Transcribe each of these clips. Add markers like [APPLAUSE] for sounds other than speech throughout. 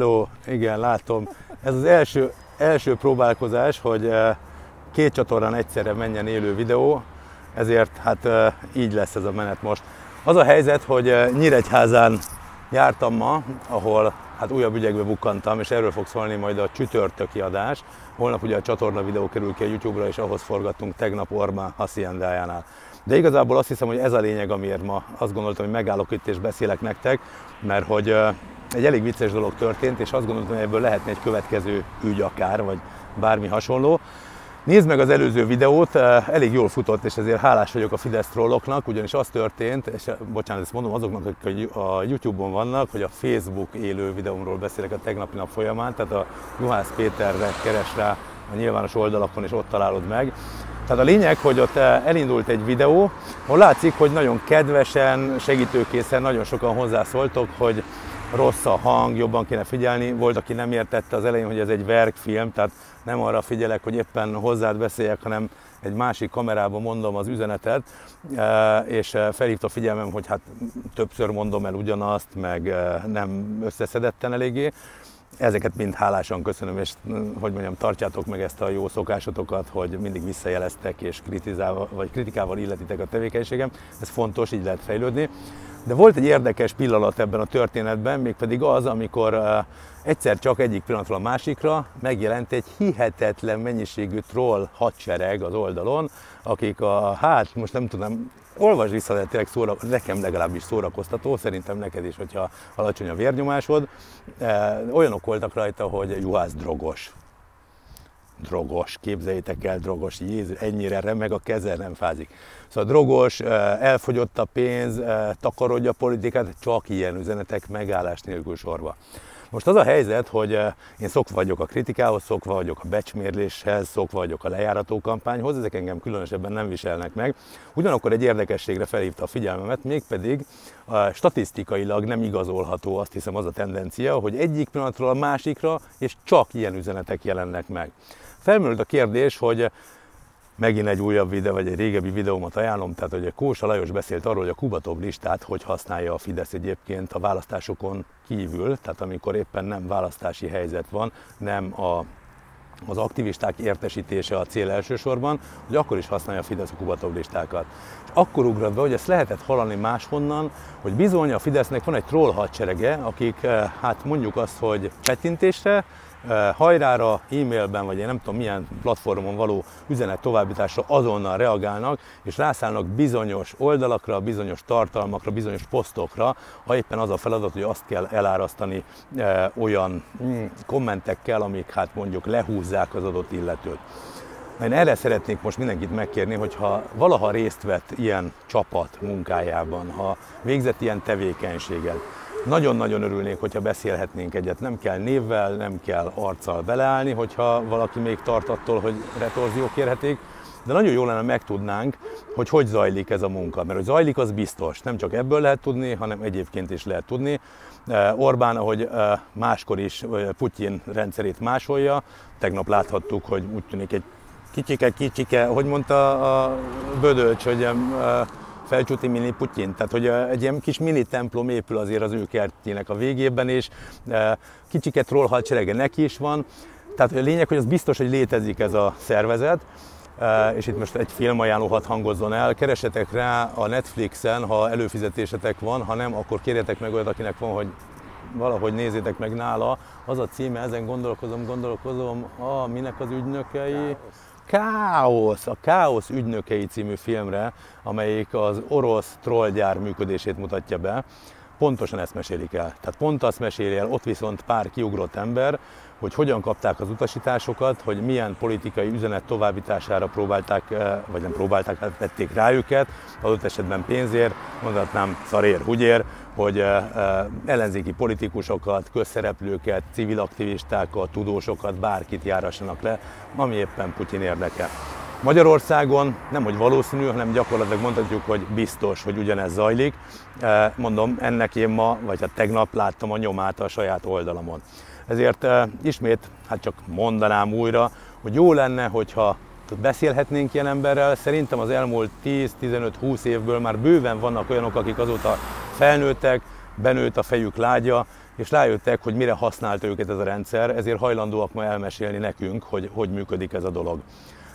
Hello, igen, látom. Ez az első, első próbálkozás, hogy eh, két csatornán egyszerre menjen élő videó, ezért hát eh, így lesz ez a menet most. Az a helyzet, hogy eh, Nyíregyházán jártam ma, ahol hát újabb ügyekbe bukkantam, és erről fog szólni majd a csütörtöki adás. Holnap ugye a csatorna videó kerül ki a YouTube-ra, és ahhoz forgattunk tegnap Orbán Haciendájánál. De igazából azt hiszem, hogy ez a lényeg, amiért ma azt gondoltam, hogy megállok itt és beszélek nektek, mert hogy egy elég vicces dolog történt, és azt gondoltam, hogy ebből lehetne egy következő ügy akár, vagy bármi hasonló. Nézd meg az előző videót, elég jól futott, és ezért hálás vagyok a Fidesz trolloknak, ugyanis az történt, és bocsánat, ezt mondom azoknak, akik a YouTube-on vannak, hogy a Facebook élő videómról beszélek a tegnapi nap folyamán, tehát a Juhász Péterre keres rá a nyilvános oldalakon, és ott találod meg. Tehát a lényeg, hogy ott elindult egy videó, ahol látszik, hogy nagyon kedvesen, segítőkészen nagyon sokan hozzászóltok, hogy rossz a hang, jobban kéne figyelni. Volt, aki nem értette az elején, hogy ez egy verkfilm, tehát nem arra figyelek, hogy éppen hozzád beszéljek, hanem egy másik kamerában mondom az üzenetet, e, és e, felhívta figyelmem, hogy hát többször mondom el ugyanazt, meg e, nem összeszedetten eléggé. Ezeket mind hálásan köszönöm, és hogy mondjam, tartsátok meg ezt a jó szokásotokat, hogy mindig visszajeleztek és kritizálva, vagy kritikával illetitek a tevékenységem. Ez fontos, így lehet fejlődni. De volt egy érdekes pillanat ebben a történetben, mégpedig az, amikor egyszer csak egyik pillanatról a másikra megjelent egy hihetetlen mennyiségű troll hadsereg az oldalon, akik a, hát most nem tudom, olvasd vissza, de tényleg szóra, nekem legalábbis szórakoztató, szerintem neked is, hogyha alacsony a vérnyomásod. Olyanok voltak rajta, hogy juhász drogos drogos, képzeljétek el, drogos, Jézus, ennyire remeg a keze, nem fázik. Szóval drogos, elfogyott a pénz, takarodja a politikát, csak ilyen üzenetek megállás nélkül sorba. Most az a helyzet, hogy én szokva vagyok a kritikához, szokva vagyok a becsmérléshez, szokva vagyok a lejárató kampányhoz, ezek engem különösebben nem viselnek meg. Ugyanakkor egy érdekességre felhívta a figyelmemet, mégpedig a statisztikailag nem igazolható, azt hiszem az a tendencia, hogy egyik pillanatról a másikra, és csak ilyen üzenetek jelennek meg. Felmerült a kérdés, hogy megint egy újabb videó, vagy egy régebbi videómat ajánlom, tehát hogy Kósa Lajos beszélt arról, hogy a Kubatov listát hogy használja a Fidesz egyébként a választásokon kívül, tehát amikor éppen nem választási helyzet van, nem a az aktivisták értesítése a cél elsősorban, hogy akkor is használja a Fidesz a Kubatov listákat. És akkor ugrott be, hogy ezt lehetett hallani máshonnan, hogy bizony a Fidesznek van egy troll hadserege, akik eh, hát mondjuk azt, hogy petintésre, hajrára, e-mailben, vagy én nem tudom milyen platformon való üzenet továbbításra azonnal reagálnak, és rászállnak bizonyos oldalakra, bizonyos tartalmakra, bizonyos posztokra, ha éppen az a feladat, hogy azt kell elárasztani olyan mm, kommentekkel, amik hát mondjuk lehúzzák az adott illetőt. Én erre szeretnék most mindenkit megkérni, hogy ha valaha részt vett ilyen csapat munkájában, ha végzett ilyen tevékenységet, nagyon-nagyon örülnék, hogyha beszélhetnénk egyet. Nem kell névvel, nem kell arccal beleállni, hogyha valaki még tart attól, hogy retorziók kérhetik, de nagyon jó lenne megtudnánk, hogy hogy zajlik ez a munka. Mert hogy zajlik, az biztos. Nem csak ebből lehet tudni, hanem egyébként is lehet tudni. Eh, Orbán, ahogy eh, máskor is eh, Putyin rendszerét másolja, tegnap láthattuk, hogy úgy tűnik egy kicsike, kicsike, hogy mondta a Bödölcs, hogy felcsúti mini Putyin. Tehát, hogy egy ilyen kis mini templom épül azért az ő kertjének a végében, és kicsiket troll hadserege neki is van. Tehát a lényeg, hogy az biztos, hogy létezik ez a szervezet, és itt most egy filmajánló hat hangozzon el, keresetek rá a Netflixen, ha előfizetésetek van, ha nem, akkor kérjetek meg olyat, akinek van, hogy valahogy nézzétek meg nála. Az a címe, ezen gondolkozom, gondolkozom, a, minek az ügynökei? Káosz, a Káosz ügynökei című filmre, amelyik az orosz trollgyár működését mutatja be, pontosan ezt mesélik el. Tehát pont azt meséli el, ott viszont pár kiugrott ember, hogy hogyan kapták az utasításokat, hogy milyen politikai üzenet továbbítására próbálták, eh, vagy nem próbálták, hát vették rá őket, adott esetben pénzért, mondhatnám szarér, húgyér, hogy eh, eh, ellenzéki politikusokat, közszereplőket, civil aktivistákat, tudósokat, bárkit járassanak le, ami éppen Putyin érdeke. Magyarországon nem hogy valószínű, hanem gyakorlatilag mondhatjuk, hogy biztos, hogy ugyanez zajlik. Mondom, ennek én ma, vagy hát tegnap láttam a nyomát a saját oldalamon. Ezért ismét, hát csak mondanám újra, hogy jó lenne, hogyha beszélhetnénk ilyen emberrel. Szerintem az elmúlt 10-15-20 évből már bőven vannak olyanok, akik azóta felnőttek, benőtt a fejük lágya, és rájöttek, hogy mire használta őket ez a rendszer, ezért hajlandóak ma elmesélni nekünk, hogy hogy működik ez a dolog.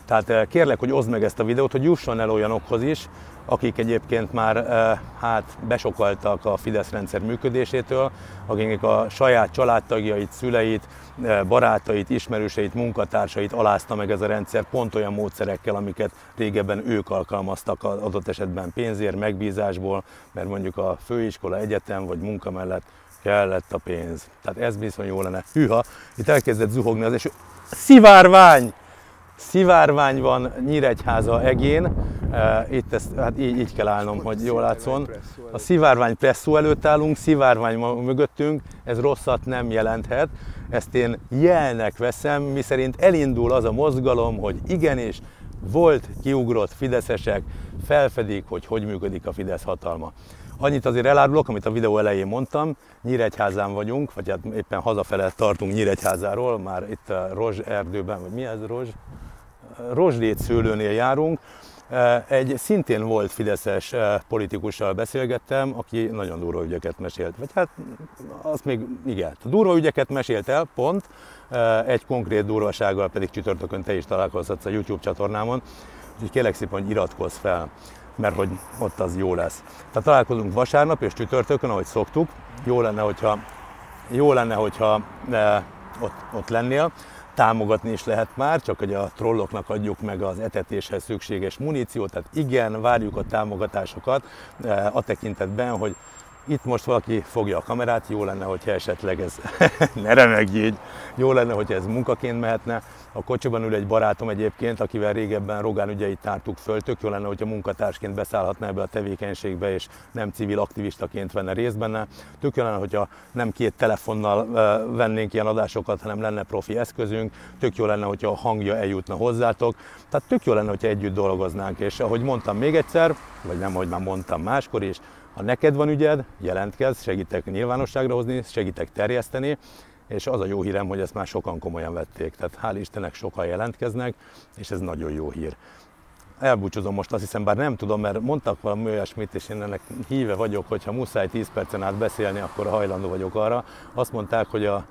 Tehát eh, kérlek, hogy oszd meg ezt a videót, hogy jusson el olyanokhoz is, akik egyébként már eh, hát besokaltak a Fidesz rendszer működésétől, akiknek a saját családtagjait, szüleit, eh, barátait, ismerőseit, munkatársait alázta meg ez a rendszer pont olyan módszerekkel, amiket régebben ők alkalmaztak adott esetben pénzért, megbízásból, mert mondjuk a főiskola, egyetem vagy munka mellett kellett a pénz. Tehát ez bizony jó lenne. Hűha, itt elkezdett zuhogni az eső. Szivárvány! Szivárvány van Nyíregyháza egén, e, itt ezt, hát így, így kell állnom, hogy jól látszon. A szivárvány presszó előtt állunk, szivárvány mögöttünk, ez rosszat nem jelenthet. Ezt én jelnek veszem, miszerint elindul az a mozgalom, hogy igenis volt kiugrott fideszesek, felfedik, hogy hogy működik a Fidesz hatalma. Annyit azért elárulok, amit a videó elején mondtam, Nyíregyházán vagyunk, vagy hát éppen hazafele tartunk Nyíregyházáról, már itt a Rozs erdőben, vagy mi ez Rozs? Rozsdét szőlőnél járunk. Egy szintén volt fideszes politikussal beszélgettem, aki nagyon durva ügyeket mesélt. Vagy hát azt még igen, durva ügyeket mesélt el, pont, egy konkrét durvasággal pedig csütörtökön te is találkozhatsz a YouTube csatornámon, úgyhogy kérlek szépen, hogy iratkozz fel, mert hogy ott az jó lesz. Tehát találkozunk vasárnap és csütörtökön, ahogy szoktuk. Jó lenne, hogyha, jó lenne, hogyha ott, ott lennél támogatni is lehet már, csak hogy a trolloknak adjuk meg az etetéshez szükséges muníciót, tehát igen, várjuk a támogatásokat eh, a tekintetben, hogy itt most valaki fogja a kamerát, jó lenne, hogyha esetleg ez, [LAUGHS] ne remegj így, jó lenne, hogyha ez munkaként mehetne. A kocsiban ül egy barátom egyébként, akivel régebben Rogán ügyeit tártuk föl, tök jó lenne, hogyha munkatársként beszállhatna ebbe a tevékenységbe, és nem civil aktivistaként venne részt benne. Tök jó lenne, hogyha nem két telefonnal vennénk ilyen adásokat, hanem lenne profi eszközünk. Tök jó lenne, hogyha a hangja eljutna hozzátok. Tehát tök jó lenne, hogyha együtt dolgoznánk, és ahogy mondtam még egyszer, vagy nem, hogy már mondtam máskor is, ha neked van ügyed, jelentkezz, segítek nyilvánosságra hozni, segítek terjeszteni, és az a jó hírem, hogy ezt már sokan komolyan vették. Tehát hál' Istennek sokan jelentkeznek, és ez nagyon jó hír. Elbúcsúzom most, azt hiszem, bár nem tudom, mert mondtak valami olyasmit, és én ennek híve vagyok, hogy ha muszáj 10 percen át beszélni, akkor hajlandó vagyok arra. Azt mondták, hogy a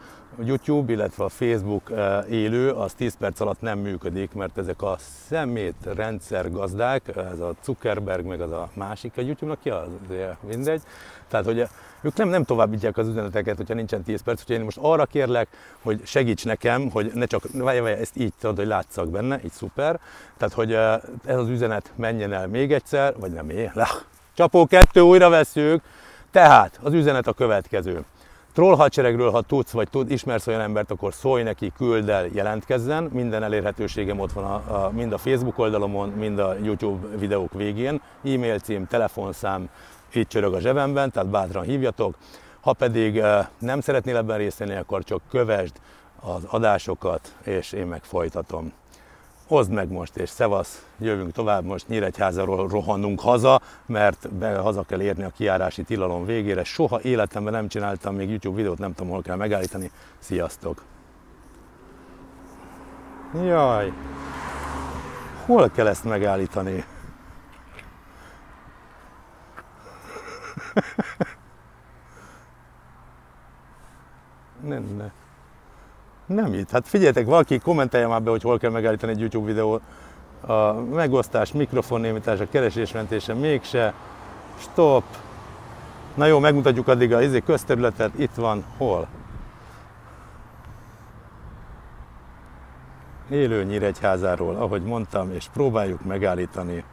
YouTube, illetve a Facebook eh, élő, az 10 perc alatt nem működik, mert ezek a szemét rendszer gazdák, ez a Zuckerberg, meg az a másik a YouTube-nak, ki az, mindegy. Tehát, hogy ők nem, nem továbbítják az üzeneteket, hogyha nincsen 10 perc, úgyhogy én most arra kérlek, hogy segíts nekem, hogy ne csak, várj, várj, ezt így tudod, hogy látszak benne, így szuper. Tehát, hogy eh, ez az üzenet menjen el még egyszer, vagy nem én, Csapó kettő, újra veszük. Tehát az üzenet a következő. Troll hadseregről, ha tudsz, vagy tud, ismersz olyan embert, akkor szólj neki, küld el, jelentkezzen. Minden elérhetőségem ott van a, a, mind a Facebook oldalomon, mind a YouTube videók végén. E-mail cím, telefonszám, itt csörög a zsebemben, tehát bátran hívjatok. Ha pedig nem szeretnél ebben részt venni, akkor csak kövesd az adásokat, és én meg folytatom hozd meg most, és szevasz, jövünk tovább, most Nyíregyházáról rohannunk haza, mert be, haza kell érni a kiárási tilalom végére. Soha életemben nem csináltam még YouTube videót, nem tudom, hol kell megállítani. Sziasztok! Jaj! Hol kell ezt megállítani? Nem, nem. Itt. Hát figyeljetek, valaki kommentelje már be, hogy hol kell megállítani egy YouTube videót. A megosztás, mikrofonnémítás, a keresésmentése, mégse. Stop. Na jó, megmutatjuk addig a izé, közterületet. Itt van. Hol? Élő Nyíregyházáról, ahogy mondtam, és próbáljuk megállítani